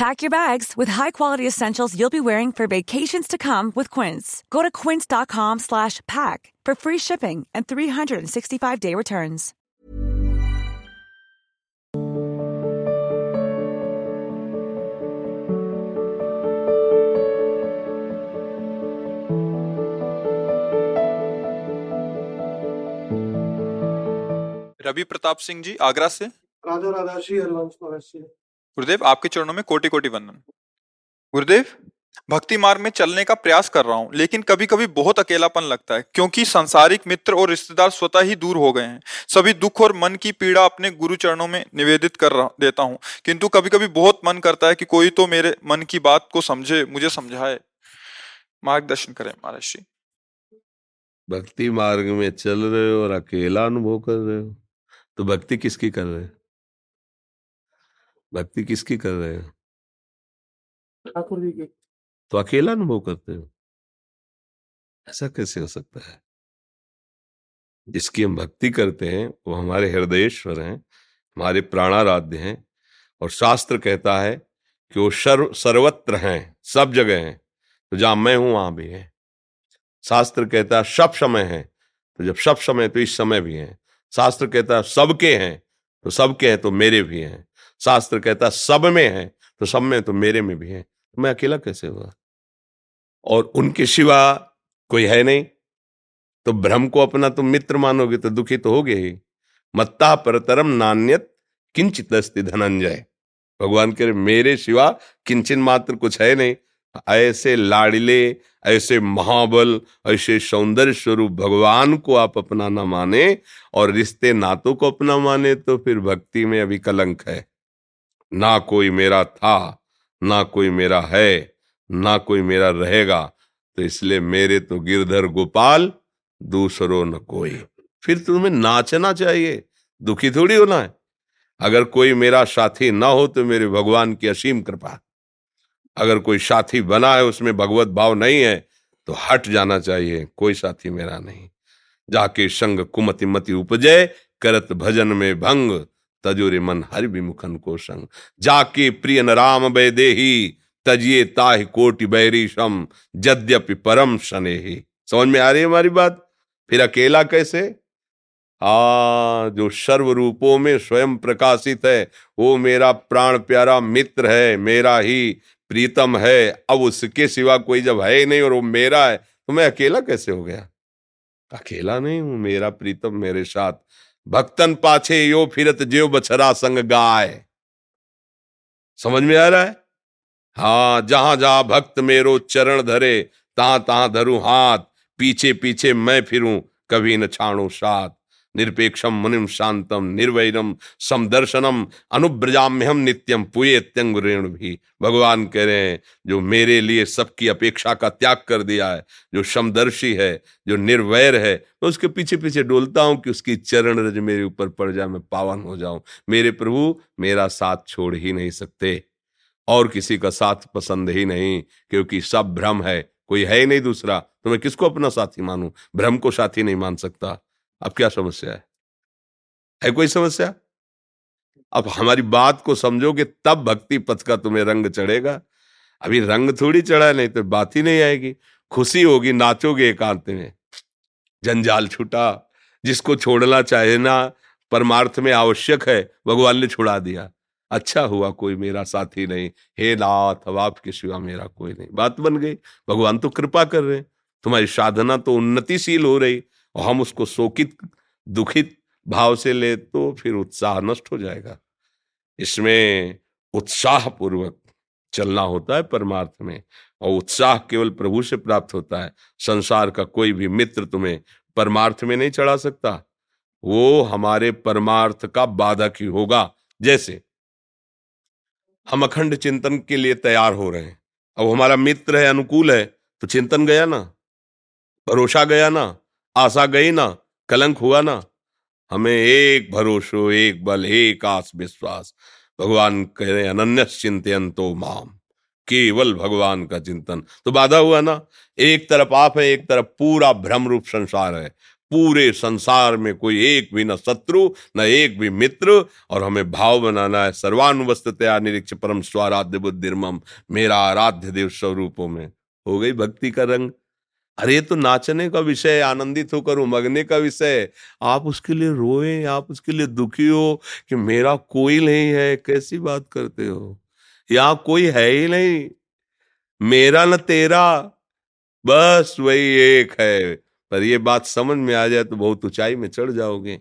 Pack your bags with high-quality essentials you'll be wearing for vacations to come with Quince. Go to quince.com slash pack for free shipping and 365-day returns. Ravi Pratap Singh ji, Agra se? Radha Radha Shri, Harvansh Maharaj गुरुदेव, आपके चरणों में कोटि कोटि वंदन। गुरुदेव, भक्ति मार्ग में चलने का प्रयास कर रहा हूँ, लेकिन कभी कभी बहुत अकेलापन लगता है, क्योंकि सांसारिक मित्र और रिश्तेदार स्वतः ही दूर हो गए हैं। सभी दुख और मन की पीड़ा अपने गुरु चरणों में निवेदित कर देता हूँ। किंतु कभी कभी बहुत मन करता है कि कोई तो मेरे मन की बात को समझे, मुझे समझाए। मार्गदर्शन करें महाराज भक्ति मार्ग में चल रहे हो और अकेला अनुभव कर रहे हो तो भक्ति किसकी कर रहे हो? भक्ति किसकी कर रहे हो? ठाकुर जी की। तो अकेला अनुभव करते हो? ऐसा कैसे हो सकता है? जिसकी हम भक्ति करते हैं वो हमारे हृदयेश्वर हैं हमारे प्राणाराध्य हैं और शास्त्र कहता है कि वो सर्व सर्वत्र हैं सब जगह हैं। तो जहाँ मैं हूँ वहाँ भी है। शास्त्र कहता है सब समय है। तो जब सब समय तो इस समय भी है। शास्त्र कहता है सबके हैं। तो सबके हैं तो मेरे भी हैं। शास्त्र कहता, सब में है तो सब में तो मेरे में भी है। तो मैं अकेला कैसे हुआ? और उनके सिवा कोई है नहीं? तो भ्रम को अपना तुम मित्र मानोगे तो दुखी तो होगे ही। मत्ता परतरम नान्यत किंचित अस्ति धनंजय। भगवान कह रहे, मेरे सिवा किंचन मात्र कुछ है नहीं। ऐसे लाड़िले, ऐसे महाबल, ऐसे सौंदर्य स्वरूप भगवान को आप अपना न माने और रिश्ते नातों को अपना माने तो फिर भक्ति में अभी कलंक है। ना कोई मेरा था, ना कोई मेरा है, ना कोई मेरा रहेगा। तो इसलिए मेरे तो गिरधर गोपाल, दूसरों न कोई। फिर तुम्हें नाचना चाहिए, दुखी थोड़ी होना है। अगर कोई मेरा साथी ना हो तो मेरे भगवान की असीम कृपा। अगर कोई साथी बना है, उसमें भगवत भाव नहीं है तो हट जाना चाहिए, कोई साथी मेरा नहीं। जाके संग कुमति मति उपजय करत भजन में भंग। तजोरे मन हरि विमुखन को संग जाके प्रिय राम वैदेही तजिए ताहि कोटि बैरीशम यद्यपि परम शने ही समझ में आ रही है हमारी बात? फिर अकेला कैसे? आ, जो सर्व रूपों में स्वयं प्रकाशित है, वो मेरा प्राण प्यारा मित्र है, मेरा ही प्रीतम है। अब उसके सिवा कोई जब है ही नहीं और वो मेरा है तो मैं अकेला कैसे हो गया? अकेला नहीं हूँ, मेरा प्रीतम मेरे साथ भक्तन पाछे यो फिरत जेव बछरा संग गाय। समझ में आ रहा है? हाँ जहाँ जहाँ भक्त मेरो चरण धरे तहां तहां धरू हाथ, पीछे पीछे मैं फिरूं, कभी न छाणू साथ। निरपेक्षम मुनिम शांतम निर्वैरम समदर्शनम अनुब्रजाम्यहम नित्यम पुए त्यंग भी भगवान कह रहे हैं, जो मेरे लिए सबकी अपेक्षा का त्याग कर दिया है, जो समदर्शी है, जो निर्वैर है, मैं उसके पीछे पीछे डोलता हूँ कि उसकी चरण रज मेरे ऊपर पड़ जाए, मैं पावन हो जाऊँ। मेरे प्रभु, मेरा साथ छोड़ ही नहीं सकते। और किसी का साथ पसंद ही नहीं, क्योंकि सब भ्रम है, कोई है ही नहीं दूसरा तो मैं किसको अपना साथी मानूं? भ्रम को साथी नहीं मान सकता। अब क्या समस्या है? है कोई समस्या? अब हमारी बात को समझोगे, तब भक्ति पथ का तुम्हें रंग चढ़ेगा। अभी रंग थोड़ी चढ़ा नहीं तो बात ही नहीं आएगी। खुशी होगी, नाचोगे एकांत में। जंजाल छूटा, जिसको छोड़ना चाहे ना, परमार्थ में आवश्यक है, भगवान ने छुड़ा दिया। अच्छा हुआ कोई मेरा साथी नहीं। हे नाथ, अब आपके सिवा मेरा कोई नहीं। बात बन गई। भगवान तो कृपा कर रहे हैं। तुम्हारी साधना तो उन्नतिशील हो रही। और हम उसको शोकित, दुखित भाव से ले तो फिर उत्साह नष्ट हो जाएगा। इसमें उत्साह पूर्वक चलना होता है परमार्थ में और उत्साह केवल प्रभु से प्राप्त होता है। संसार का कोई भी मित्र तुम्हें परमार्थ में नहीं चढ़ा सकता। वो हमारे परमार्थ का बाधक ही होगा। जैसे हम अखंड चिंतन के लिए तैयार हो रहे हैं। अब हमारा मित्र है, अनुकूल है तो चिंतन गया ना? भरोसा गया ना? आशा गई ना, कलंक हुआ ना। हमें एक भरोसो, एक बल, एक आस विश्वास। भगवान कह रहे अनन्य चिंतन तो माम। केवल भगवान का चिंतन। तो बाधा हुआ ना। एक तरफ़ आप है, एक तरफ़ पूरा भ्रम रूप संसार है। पूरे संसार में कोई एक भी न शत्रु, न एक भी मित्र, और हमें भाव बनाना है। सर्वानुवस्थतया निरीक्ष परम स्वाराध्य बुद्धिर्मम। मेरा आराध्य देव स्वरूपों में। हो गई भक्ति का रंग। अरे तो नाचने का विषय आनंदित होकर उमगने का विषय आप उसके लिए रोए, आप उसके लिए दुखी हो कि मेरा कोई नहीं है, कैसी बात करते हो? यहाँ कोई है ही नहीं। मेरा न तेरा, बस वही एक है। पर ये बात समझ में आ जाए तो बहुत ऊंचाई में चढ़ जाओगे।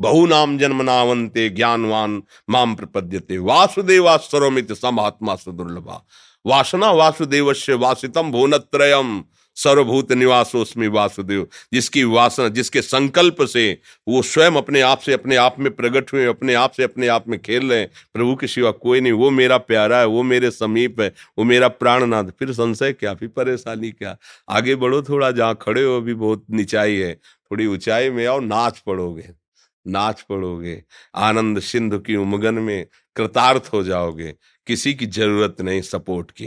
बहु नाम जन्म नावंते ज्ञानवान माम प्रपद्यते। वासुदेवा सरोमित समात्मा सुदुर्लभा। वासना वासुदेव से वासितम भुवनत्रयम। सर्वभूत निवासोस्मी वासुदेव, जिसकी वासना, जिसके संकल्प से वो स्वयं अपने आप से, अपने आप में प्रकट हुए, अपने आप से, अपने आप में खेल रहे हैं। प्रभु के सिवा कोई नहीं, वो मेरा प्यारा है, वो मेरे समीप है, वो मेरा प्राणनाथ। फिर संशय क्या, फिर परेशानी क्या? आगे बढ़ो थोड़ा, जहाँ खड़े हो, अभी बहुत निचाई है। थोड़ी ऊंचाई में आओ, नाच पड़ोगे नाच पड़ोगे। आनंद सिंधु की उमगन में कृतार्थ हो जाओगे। किसी की ज़रूरत नहीं सपोर्ट की,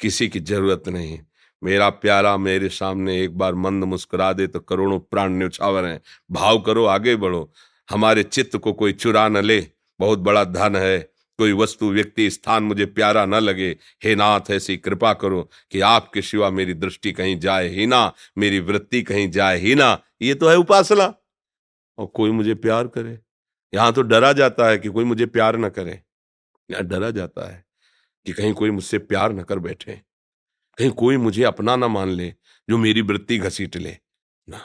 किसी की ज़रूरत नहीं। मेरा प्यारा मेरे सामने एक बार मंद मुस्कुरा दे तो करोड़ों प्राण न्यौछावर हैं। भाव करो, आगे बढ़ो। हमारे चित्त को कोई चुरा न ले। बहुत बड़ा धन है। कोई वस्तु, व्यक्ति, स्थान मुझे प्यारा न लगे। हे नाथ, ऐसी कृपा करो कि आपके सिवा मेरी दृष्टि कहीं जाए ही ना, मेरी वृत्ति कहीं जाए ही ना। ये तो है उपासना। और कोई मुझे प्यार करे। यहाँ तो डरा जाता है कि कोई मुझे प्यार न करे। यहाँ डरा जाता है कि कहीं कोई मुझसे प्यार न कर बैठे। कहीं कोई मुझे अपना ना मान ले, जो मेरी वृत्ति घसीट ले। ना।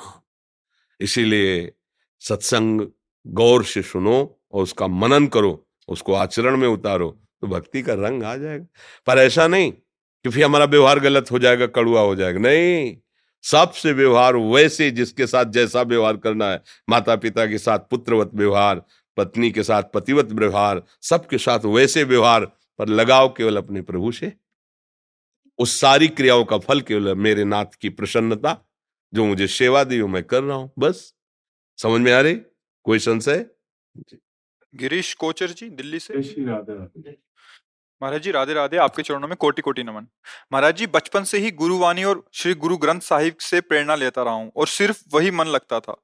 इसीलिए सत्संग गौर से सुनो और उसका मनन करो, उसको आचरण में उतारो तो भक्ति का रंग आ जाएगा। पर ऐसा नहीं कि फिर हमारा व्यवहार गलत हो जाएगा, कड़ुआ हो जाएगा। नहीं, सबसे व्यवहार वैसे जिसके साथ जैसा व्यवहार करना है माता पिता के साथ पुत्रवत व्यवहार, पत्नी के साथ पतिवत व्यवहार, सबके साथ वैसे व्यवहार, पर लगाओ केवल अपने प्रभु से उस सारी क्रियाओं का फल केवल मेरे नाथ की प्रसन्नता जो मुझे सेवा दी मैं कर रहा हूँ। बस। समझ में आ रही? कोई संशय? गिरीश कोचर जी दिल्ली से? महाराज जी राधे राधे आपके चरणों में कोटि कोटि नमन। महाराज जी बचपन से ही गुरुवाणी और श्री गुरु ग्रंथ साहिब से प्रेरणा लेता रहा हूँ और सिर्फ़ वही मन लगता था।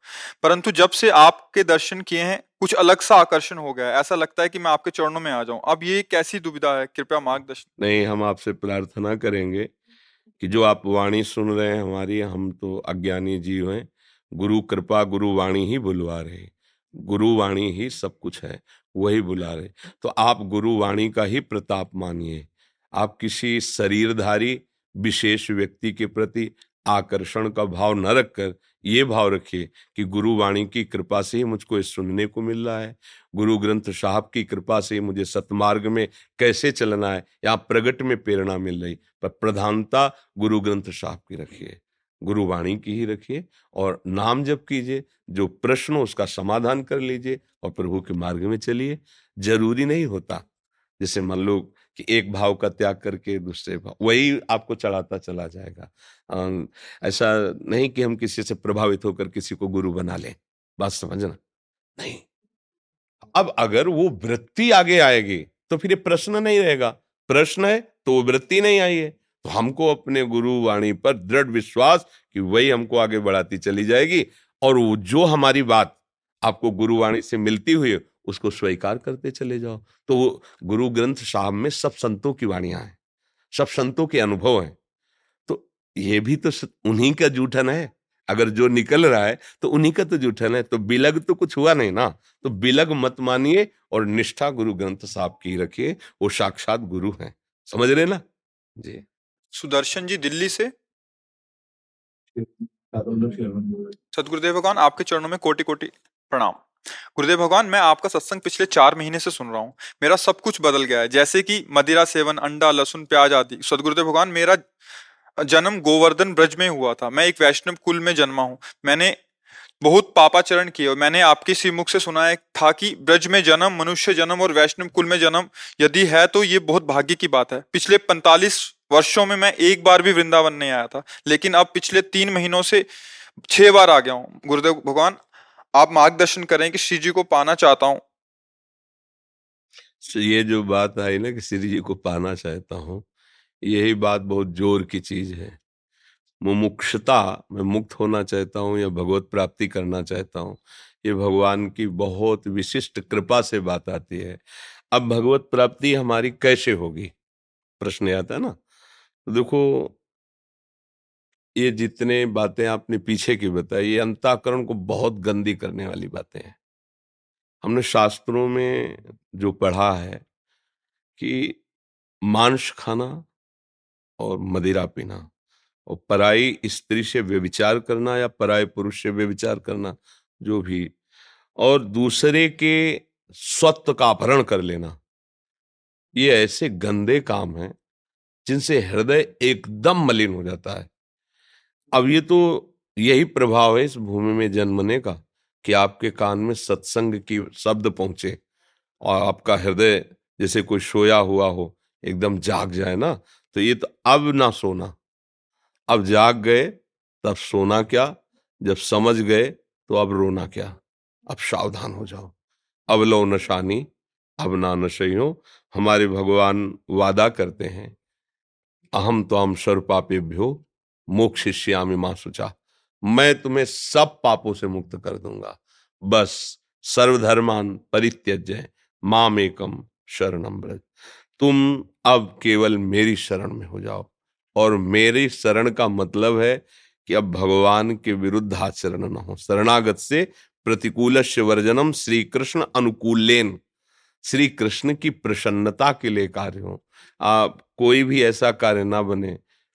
परंतु जब से आपके दर्शन किए हैं कुछ अलग सा आकर्षण हो गया ऐसा लगता है कि मैं आपके चरणों में आ जाऊँ। अब ये कैसी दुविधा है? कृपया मार्गदर्शन। नहीं, हम आपसे प्रार्थना करेंगे कि जो आप वाणी सुन रहे हैं हमारी, हम तो अज्ञानी जीव हैं। गुरु कृपा, गुरु वाणी ही बुलवा रहे। गुरु वाणी ही सब कुछ है, वही बुला रहे। तो आप गुरुवाणी का ही प्रताप मानिए। आप किसी शरीरधारी विशेष व्यक्ति के प्रति आकर्षण का भाव न रखकर ये भाव रखिए कि गुरुवाणी की कृपा से ही मुझको सुनने को मिल रहा है। गुरु ग्रंथ साहब की कृपा से मुझे सतमार्ग में कैसे चलना है या प्रगट में प्रेरणा मिल रही, पर प्रधानता गुरु ग्रंथ साहब की रखिए। गुरुवाणी की ही रखिए और नाम जप कीजिए, जो प्रश्न हो उसका समाधान कर लीजिए और प्रभु के मार्ग में चलिए। ज़रूरी नहीं होता। जैसे मान लो कि एक भाव का त्याग करके दूसरे भाव, वही आपको चढ़ाता चला जाएगा। ऐसा नहीं कि हम किसी से प्रभावित होकर किसी को गुरु बना लें। बात समझना नहीं। अब अगर वो वृत्ति आगे आएगी तो फिर ये प्रश्न नहीं रहेगा। प्रश्न है तो वो वृत्ति नहीं आई है। तो हमको अपने गुरु वाणी पर दृढ़ विश्वास कि वही हमको आगे बढ़ाती चली जाएगी। और वो जो हमारी बात आपको गुरुवाणी से मिलती हुई उसको स्वीकार करते चले जाओ। तो वो गुरु ग्रंथ साहब में सब संतों की वाणियाँ हैं सब संतों के अनुभव हैं। तो ये भी तो उन्हीं का जूठन है। अगर जो निकल रहा है तो उन्हीं का तो जूठन है। तो बिलग तो कुछ हुआ नहीं ना? तो बिलग मत मानिए और निष्ठा गुरु ग्रंथ साहब की रखिए वो साक्षात गुरु हैं। समझ रहे ना? जी। सुदर्शन जी दिल्ली से? सदगुरुदेव भगवान आपके चरणों में कोटि कोटि प्रणाम। गुरुदेव भगवान, मैं आपका सत्संग पिछले चार महीने से सुन रहा हूँ। मेरा सब कुछ बदल गया है। जैसे कि मदिरा सेवन, अंडा, लहसुन, प्याज आदि। सदगुरुदेव भगवान, मेरा जन्म गोवर्धन ब्रज में हुआ था। मैं एक वैष्णव कुल में जन्मा हूँ। मैंने बहुत पापाचरण किए और मैंने आपके श्रीमुख से सुना है था कि ब्रज में जन्म, मनुष्य जन्म और वैष्णव कुल में जन्म यदि है तो ये बहुत भाग्य की बात है। पिछले पैंतालीस वर्षों में मैं एक बार भी वृंदावन नहीं आया था। लेकिन अब पिछले तीन महीनों से छह बार आ गया हूँ। गुरुदेव भगवान आप मार्गदर्शन करें कि श्री जी को पाना चाहता हूँ। ये जो बात आई ना कि श्री जी को पाना चाहता हूँ, यही बात बहुत ज़ोर की चीज़ है। मुमुक्षता मैं मुक्त होना चाहता हूँ या भगवत प्राप्ति करना चाहता हूँ, ये भगवान की बहुत विशिष्ट कृपा से बात आती है। अब भगवत प्राप्ति हमारी कैसे होगी? प्रश्न आता है ना तो देखो ये जितने बातें आपने पीछे की बताई, ये अंताकरण को बहुत गंदी करने वाली बातें हैं। हमने शास्त्रों में जो पढ़ा है कि मांस खाना और मदिरा पीना और पराई स्त्री से व्यविचार करना या पराय पुरुष से व्यविचार करना, जो भी, और दूसरे के स्वत्व का अपहरण कर लेना, ये ऐसे गंदे काम हैं जिनसे हृदय एकदम मलिन हो जाता है। अब ये तो यही प्रभाव है इस भूमि में जन्मने का कि आपके कान में सत्संग की शब्द पहुँचे और आपका हृदय जैसे कोई सोया हुआ हो, एकदम जाग जाए ना तो ये तो अब ना सोना। अब जाग गए, तब सोना क्या? जब समझ गए तो अब रोना क्या? अब सावधान हो जाओ। अब लो नशानी, अब ना नशो हमारे भगवान वादा करते हैं, अहम तो हम स्वर पापे भ्यो मोक्षिष्यामी माँ सुचा। मैं तुम्हें सब पापों से मुक्त कर दूँगा। बस सर्वधर्मान परित्यज्य माम एकम शरणम ब्रज तुम अब केवल मेरी शरण में हो जाओ। और मेरी शरण का मतलब है कि अब भगवान के विरुद्ध आचरण न हो। शरणागत से प्रतिकूल वर्जनम श्री कृष्ण अनुकूलेन। श्री कृष्ण की प्रसन्नता के लिए कार्य हो। आप कोई भी ऐसा कार्य ना बने।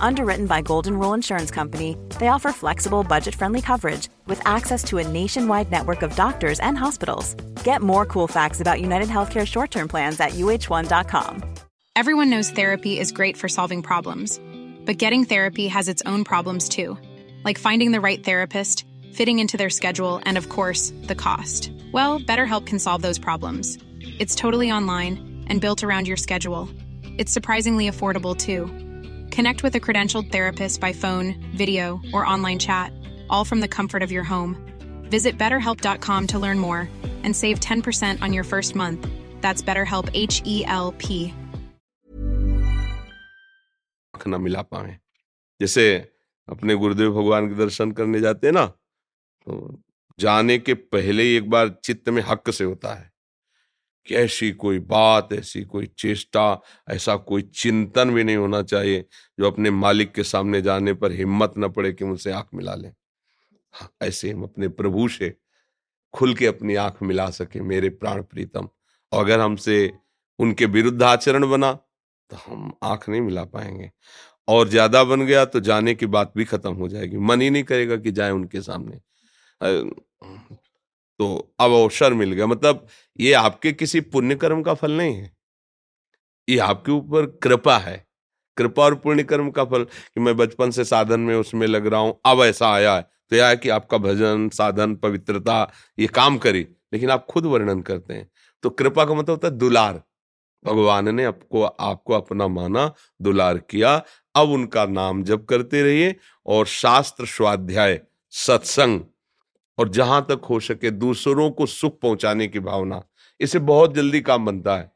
Underwritten by Golden Rule Insurance Company, they offer flexible, budget-friendly coverage with access to a nationwide network of doctors and hospitals. Get more cool facts about United Healthcare short-term plans at uh1.com. Everyone knows therapy is great for solving problems, but getting therapy has its own problems too, like finding the right therapist, fitting into their schedule, and of course, the cost. Well, BetterHelp can solve those problems. It's totally online and built around your schedule. It's surprisingly affordable too. Connect with a credentialed therapist by phone, video, or online chat, all from the comfort of your home. Visit betterhelp.com to learn more and save 10% on your first month. That's BetterHelp H E L P. ना मिला पाए जैसे अपने गुरुदेव भगवान के दर्शन करने जाते हैं ना तो जाने के पहले ही एक बार चित्त में हक से होता है कि ऐसी कोई बात ऐसी कोई चेष्टा ऐसा कोई चिंतन भी नहीं होना चाहिए जो अपने मालिक के सामने जाने पर हिम्मत न पड़े कि मुझसे आँख मिला लें। हाँ, ऐसे हम अपने प्रभु से खुल के अपनी आँख मिला सके मेरे प्राण प्रीतम। और अगर हमसे उनके विरुद्ध आचरण बना तो हम आँख नहीं मिला पाएँगे। और ज़्यादा बन गया तो जाने की बात भी खत्म हो जाएगी। मन ही नहीं करेगा कि जाए उनके सामने। तो अब अवसर मिल गया। मतलब ये आपके किसी पुण्य कर्म का फल नहीं है। ये आपके ऊपर कृपा है। कृपा और पुण्य कर्म का फल कि मैं बचपन से साधन में उसमें लग रहा हूँ, अब ऐसा आया है। तो यह है कि आपका भजन, साधन, पवित्रता, ये काम करी, लेकिन आप खुद वर्णन करते हैं। तो कृपा का मतलब होता है दुलार। भगवान ने आपको आपको अपना माना, दुलार किया। अब उनका नाम जप करते रहिए और शास्त्र स्वाध्याय, सत्संग। और जहाँ तक हो सके दूसरों को सुख पहुँचाने की भावना। इसे बहुत जल्दी काम बनता है।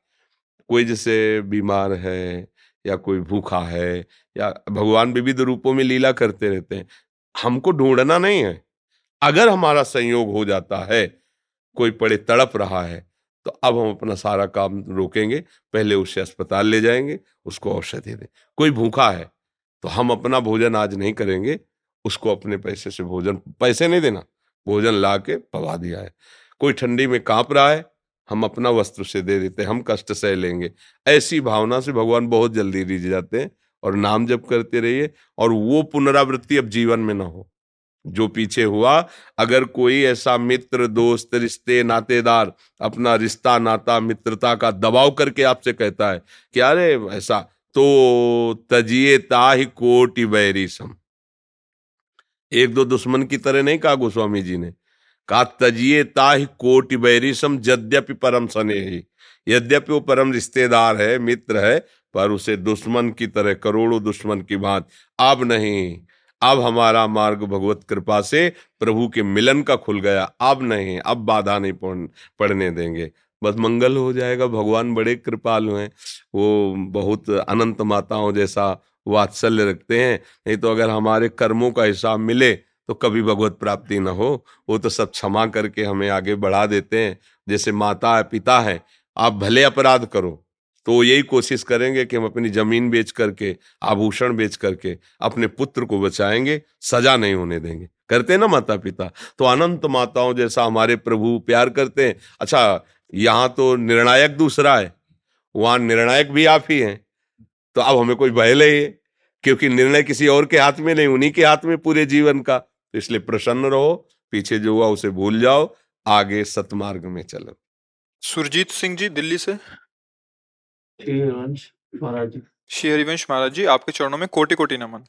कोई जैसे बीमार है या कोई भूखा है या भगवान विविध रूपों में लीला करते रहते हैं, हमको ढूंढना नहीं है। अगर हमारा संयोग हो जाता है, कोई पड़े तड़प रहा है तो अब हम अपना सारा काम रोकेंगे, पहले उसे अस्पताल ले जाएँगे, उसको औषधि दें। कोई भूखा है तो हम अपना भोजन आज नहीं करेंगे, उसको अपने पैसे से भोजन, पैसे नहीं देना। भोजन ला के पवा दिया है। कोई ठंडी में काँप रहा है, हम अपना वस्त्र से दे देते हम कष्ट सह लेंगे। ऐसी भावना से भगवान बहुत जल्दी रिझ जाते हैं और नाम जप करते रहिए और वो पुनरावृत्ति अब जीवन में ना हो। जो पीछे हुआ, अगर कोई ऐसा मित्र, दोस्त, रिश्ते, नातेदार अपना रिश्ता, नाता, मित्रता का दबाव करके आपसे कहता है कि, अरे, ऐसा तो तजिए ताहि कोटि बैरी सम। एक दो दुश्मन की तरह नहीं कहा गोस्वामी जी ने। कहा तजिए ताहि कोटि बैरी सम यद्यपि परम सने यद्यपि वो परम रिश्तेदार है, मित्र है, पर उसे दुश्मन की तरह, करोड़ों दुश्मन की बात अब नहीं। अब हमारा मार्ग भगवत कृपा से प्रभु के मिलन का खुल गया। अब नहीं। अब बाधा नहीं पड़ने देंगे। बस मंगल हो जाएगा। भगवान बड़े कृपालु हैं। वो बहुत अनंत माताओं जैसा वात्सल्य रखते हैं। नहीं तो अगर हमारे कर्मों का हिसाब मिले तो कभी भगवत प्राप्ति न हो। वो तो सब क्षमा करके हमें आगे बढ़ा देते हैं। जैसे माता है, पिता है, आप भले अपराध करो तो यही कोशिश करेंगे कि हम अपनी ज़मीन बेच करके, आभूषण बेच करके, अपने पुत्र को बचाएँगे, सजा नहीं होने देंगे। करते ना माता पिता तो अनंत माताओं जैसा हमारे प्रभु प्यार करते हैं। अच्छा यहाँ तो निर्णायक दूसरा है। वहाँ निर्णायक भी आप ही हैं। तो अब हमें कोई भय नहीं है क्योंकि निर्णय किसी और के हाथ में नहीं उन्हीं के हाथ में पूरे जीवन का। तो इसलिए प्रसन्न रहो पीछे जो हुआ उसे भूल जाओ आगे सतमार्ग में चलो। सुरजीत सिंह जी दिल्ली से। श्री हरिवंश महाराज जी आपके चरणों में कोटि कोटि नमन।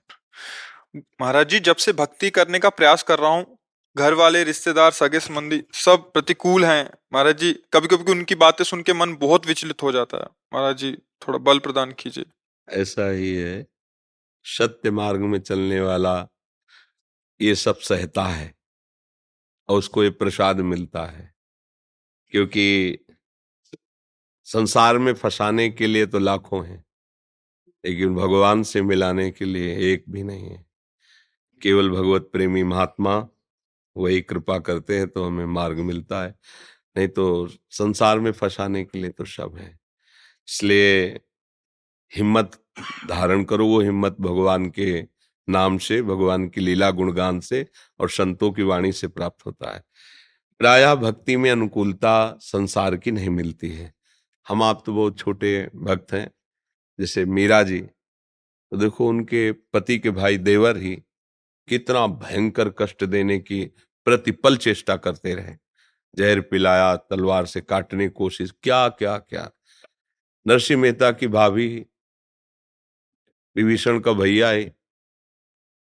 महाराज जी जब से भक्ति करने का प्रयास कर रहा हूँ घर वाले रिश्तेदार सगे संबंधी सब प्रतिकूल हैं महाराज जी कभी कभी उनकी बातें सुन के मन बहुत विचलित हो जाता है। महाराज जी थोड़ा बल प्रदान कीजिए। ऐसा ही है, सत्य मार्ग में चलने वाला ये सब सहता है और उसको ये प्रसाद मिलता है, क्योंकि संसार में फंसाने के लिए तो लाखों हैं, लेकिन भगवान से मिलाने के लिए एक भी नहीं है। केवल भगवत प्रेमी महात्मा, वही कृपा करते हैं तो हमें मार्ग मिलता है, नहीं तो संसार में फंसाने के लिए तो सब है। इसलिए हिम्मत धारण करो वो हिम्मत भगवान के नाम से, भगवान की लीला गुणगान से और संतों की वाणी से प्राप्त होता है। प्राय भक्ति में अनुकूलता संसार की नहीं मिलती है। हम आप तो बहुत छोटे भक्त हैं। जैसे मीरा जी तो देखो उनके पति के भाई देवर ही कितना भयंकर कष्ट देने की प्रतिपल चेष्टा करते रहे। जहर पिलाया, तलवार से काटने की कोशिश क्या क्या क्या नरसिंह मेहता की भाभी विभीषण का भैया है,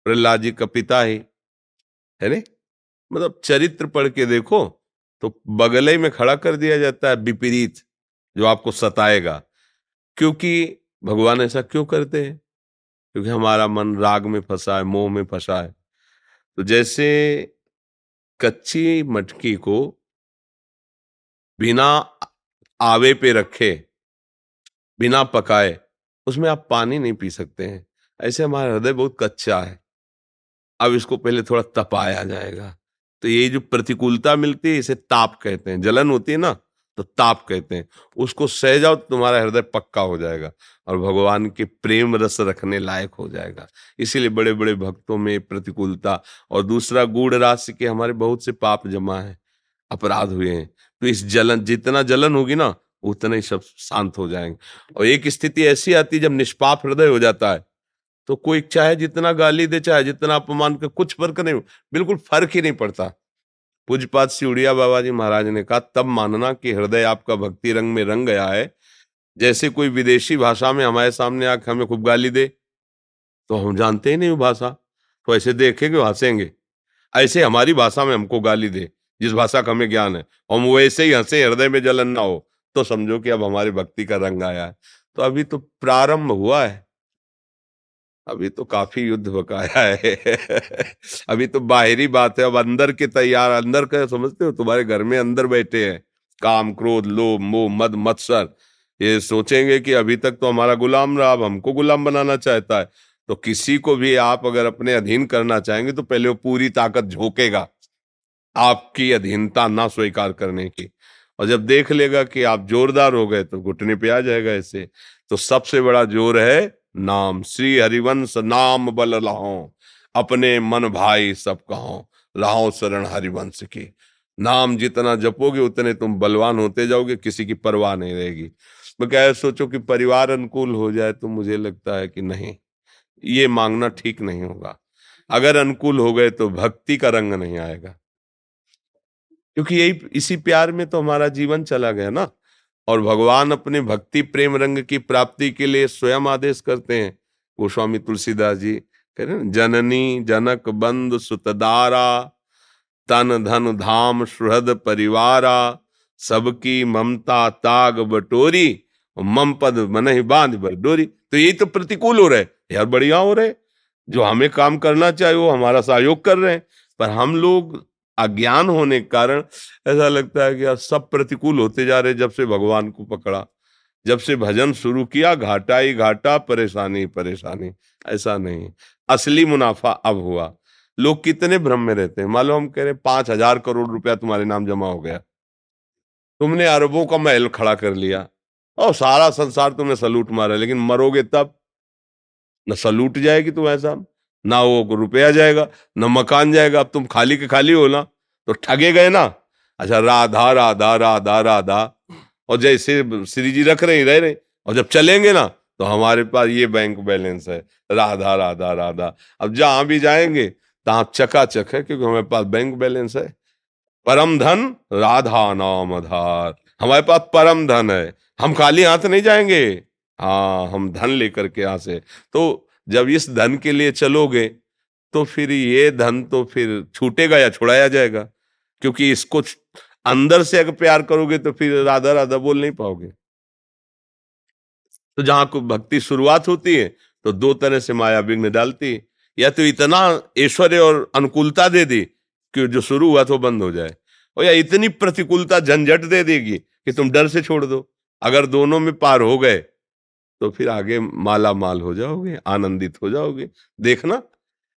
प्रहलाद जी का पिता है है ने मतलब चरित्र पढ़ के देखो तो बगले में खड़ा कर दिया जाता है विपरीत, जो आपको सताएगा। क्योंकि भगवान ऐसा क्यों करते हैं? क्योंकि हमारा मन राग में फंसा है, मोह में फंसा है। तो जैसे कच्ची मटकी को बिना आवे पे रखे, बिना पकाए उसमें आप पानी नहीं पी सकते हैं। ऐसे हमारा हृदय बहुत कच्चा है। अब इसको पहले थोड़ा तपाया जाएगा। तो ये जो प्रतिकूलता मिलती है, इसे ताप कहते हैं। जलन होती है ना तो ताप कहते हैं। उसको सह जाओ तो तुम्हारा हृदय पक्का हो जाएगा और भगवान के प्रेम रस रखने लायक हो जाएगा। इसीलिए बड़े बड़े भक्तों में प्रतिकूलता और दूसरा गूढ़ राशि के हमारे बहुत से पाप जमा है, अपराध हुए हैं। तो इस जलन, जितना जलन होगी ना उतना ही सब शांत हो जाएँगे। और एक स्थिति ऐसी आती है, जब निष्पाप हृदय हो जाता है तो कोई चाहे जितना गाली दे, चाहे जितना अपमान कर, कुछ फ़र्क नहीं, बिल्कुल फ़र्क ही नहीं पड़ता। पूजपात सिउड़िया बाबा जी महाराज ने कहा, तब मानना कि हृदय आपका भक्ति रंग में रंग गया है। जैसे कोई विदेशी भाषा में हमारे सामने आके हमें खूब गाली दे तो हम जानते ही नहीं वो भाषा। तो ऐसे देखेंगे, हंसेंगे। ऐसे हमारी भाषा में हमको गाली दे, जिस भाषा का हमें ज्ञान है। हम वैसे ही हंसे, हृदय में जलन ना हो। तो समझो कि अब हमारी भक्ति का रंग आया है। तो अभी तो प्रारंभ हुआ है। अभी तो काफ़ी युद्ध बकाया है। अभी तो बाहरी बात है। अब अंदर के तैयार, अंदर का समझते हो? तुम्हारे घर में अंदर बैठे हैं। काम, क्रोध, लोभ, मोह, मद, मत्सर। ये सोचेंगे कि अभी तक तो हमारा गुलाम रहा। अब हमको गुलाम बनाना चाहता है। तो किसी को भी आप अगर अपने अधीन करना चाहेंगे तो पहले वो पूरी ताकत झोंकेगा। आपकी अधीनता ना स्वीकार करने की। और जब देख लेगा कि आप जोरदार हो गए तो घुटने पे आ जाएगा ऐसे। तो सबसे बड़ा ज़ोर है, नाम। श्री हरिवंश नाम बल लाहो अपने मन भाई सब कहो। लाहो शरण हरिवंश की। नाम जितना जपोगे, उतने तुम बलवान होते जाओगे, किसी की परवाह नहीं रहेगी। मैं क्या सोचो कि परिवार अनुकूल हो जाए तो मुझे लगता है कि नहीं, ये मांगना ठीक नहीं होगा। अगर अनुकूल हो गए तो भक्ति का रंग नहीं आएगा। क्योंकि यही, इसी प्यार में तो हमारा जीवन चला गया ना। और भगवान अपने भक्ति प्रेम रंग की प्राप्ति के लिए स्वयं आदेश करते हैं। गोस्वामी तुलसीदास जी कह रहे जननी जनक बंद सुतदारा, तन धन धाम सुहृद परिवारा, सबकी ममता ताग बटोरी मम पद मन ही बाँध डोरी तो यही तो प्रतिकूल हो रहे यार, बढ़िया हो रहे जो हमें काम करना चाहिए, वो हमारा सहयोग कर रहे हैं। पर हम लोग अज्ञान होने के कारण ऐसा लगता है कि यार सब प्रतिकूल होते जा रहे जब से भगवान को पकड़ा, जब से भजन शुरू किया, घाटा ही घाटा, परेशानी परेशानी। ऐसा नहीं असली मुनाफा अब हुआ। लोग कितने भ्रम में रहते हैं। मान लो हम कह रहे पाँच हज़ार करोड़ रुपया तुम्हारे नाम जमा हो गया। तुमने अरबों का महल खड़ा कर लिया। और सारा संसार तुमने सलूट मारा, लेकिन मरोगे तब? न सलूट जाएगी तुम ऐसा ना वो रुपया जाएगा, न मकान जाएगा। अब तुम खाली के खाली हो ना तो ठगे गए ना। अच्छा राधा राधा राधा राधा। और जैसे श्री जी रख रहे, रह रहे, और जब चलेंगे ना तो हमारे पास ये बैंक बैलेंस है। राधा राधा राधा। अब जहाँ भी जाएँगे तहां चकाचक है, क्योंकि हमारे पास बैंक बैलेंस है। परम धन, राधा नाम आधार। हमारे पास परम धन है। हम खाली हाथ नहीं जाएँगे। हाँ हम धन लेकर के यहाँ से। तो जब इस धन के लिए चलोगे तो फिर ये धन तो फिर छूटेगा या छुड़ाया जाएगा? क्योंकि इसको अंदर से अगर प्यार करोगे तो फिर राधा राधा बोल नहीं पाओगे। तो जहाँ को भक्ति शुरुआत होती है तो दो तरह से माया विघ्न डालती है। या तो इतना ऐश्वर्य और अनुकूलता दे दी कि जो शुरू हुआ तो बंद हो जाए, और या इतनी प्रतिकूलता झंझट दे देगी कि तुम डर से छोड़ दो। अगर दोनों में पार हो गए तो फिर आगे माला माल हो जाओगे, आनंदित हो जाओगे। देखना,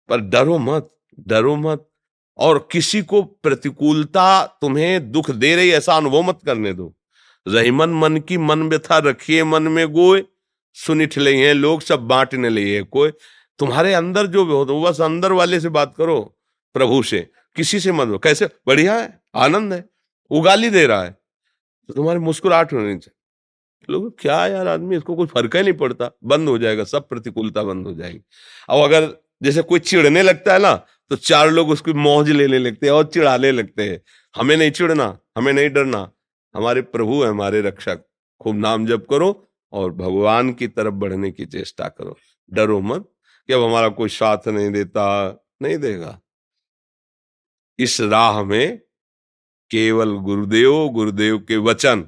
पर डरो मत डरो मत। और किसी को प्रतिकूलता तुम्हें दुख दे रही, ऐसा अनुभव मत करने दो। रहीमन मन की मन व्यथा रखिए, मन में गोए। सुनिठ ले हैं लोग, सब बांटने लिए कोई तुम्हारे अंदर जो हो तो बस अंदर वाले से बात करो, प्रभु से। किसी से मत कैसे? बढ़िया है, आनंद है, उगाली दे रहा है। तो तुम्हारी मुस्कुराहट होनी चाहिए। लोग, क्या यार आदमी, इसको कुछ फ़र्क ही नहीं पड़ता, बंद हो जाएगा, सब प्रतिकूलता बंद हो जाएगी। अब अगर जैसे कोई चिढ़ने लगता है ना तो चार लोग उसकी मौज लेने लगते हैं और चिढ़ाने लगते हैं। हमें नहीं चिढ़ना, हमें नहीं डरना, हमारे प्रभु है, हमारे रक्षक। खूब नाम जप करो और भगवान की तरफ़ बढ़ने की चेष्टा करो। डरो मत कि अब हमारा कोई साथ नहीं देता, नहीं देगा। इस राह में केवल गुरुदेव गुरुदेव के वचन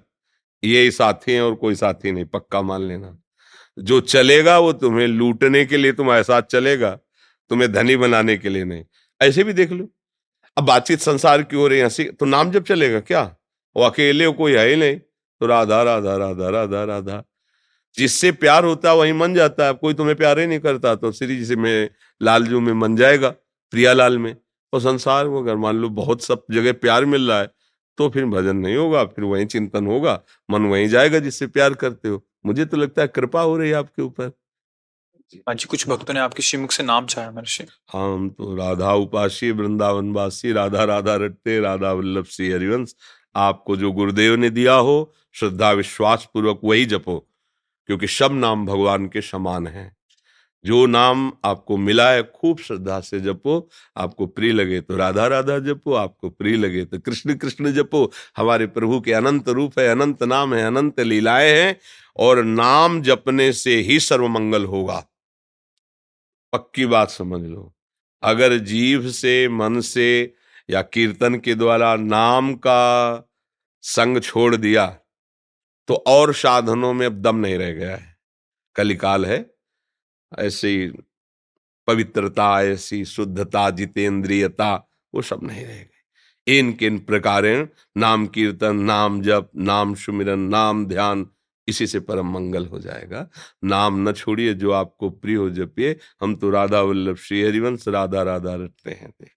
ये साथी हैं और कोई साथी नहीं, पक्का मान लेना। जो चलेगा वो तुम्हें लूटने के लिए तुम्हारे साथ चलेगा, तुम्हें धनी बनाने के लिए नहीं। ऐसे भी देख लो। अब बातचीत संसार की हो रही हँसी तो नाम जब चलेगा क्या? वो अकेले कोई है ही नहीं। तो राधा राधा राधा राधा राधा। जिससे प्यार होता है, वही मन जाता है। कोई तुम्हें प्यार ही नहीं करता तो श्री जी से में लालजू में मन जाएगा, प्रियालाल में। और संसार में अगर मान लो, बहुत सब जगह प्यार मिल रहा है तो फिर भजन नहीं होगा फिर वही चिंतन होगा मन वहीं जाएगा जिससे प्यार करते हो। मुझे तो लगता है कृपा हो रही है आपके ऊपर। हाँ जी कुछ भक्तों ने आपके श्रीमुख से नाम चाहा महर्षि। हम तो राधा उपासी वृंदावन वासी राधा राधा रटते राधा वल्लभ श्री हरिवंश। आपको जो गुरुदेव ने दिया हो श्रद्धा विश्वास पूर्वक वही जपो क्योंकि सब नाम भगवान के समान हैं। जो नाम आपको मिला है, खूब श्रद्धा से जपो। आपको प्रिय लगे तो राधा राधा जपो, आपको प्रिय लगे तो कृष्ण कृष्ण जपो। हमारे प्रभु के अनंत रूप है, अनंत नाम है, अनंत लीलाएँ हैं और नाम जपने से ही सर्वमंगल होगा। पक्की बात समझ लो। अगर जीव से, मन से या कीर्तन के द्वारा नाम का संग छोड़ दिया तो और साधनों में अब दम नहीं रह गया है। कलिकाल है। ऐसी पवित्रता, ऐसी शुद्धता, जितेंद्रियता, वो सब नहीं रह गई। इन किन प्रकारेण नाम कीर्तन, नाम जप, नाम सुमिरन, नाम ध्यान, इसी से परम मंगल हो जाएगा। नाम न छोड़िए, जो आपको प्रिय हो जपिए। हम तो राधा वल्लभ श्री हरिवंश, राधा राधा रटते हैं। देख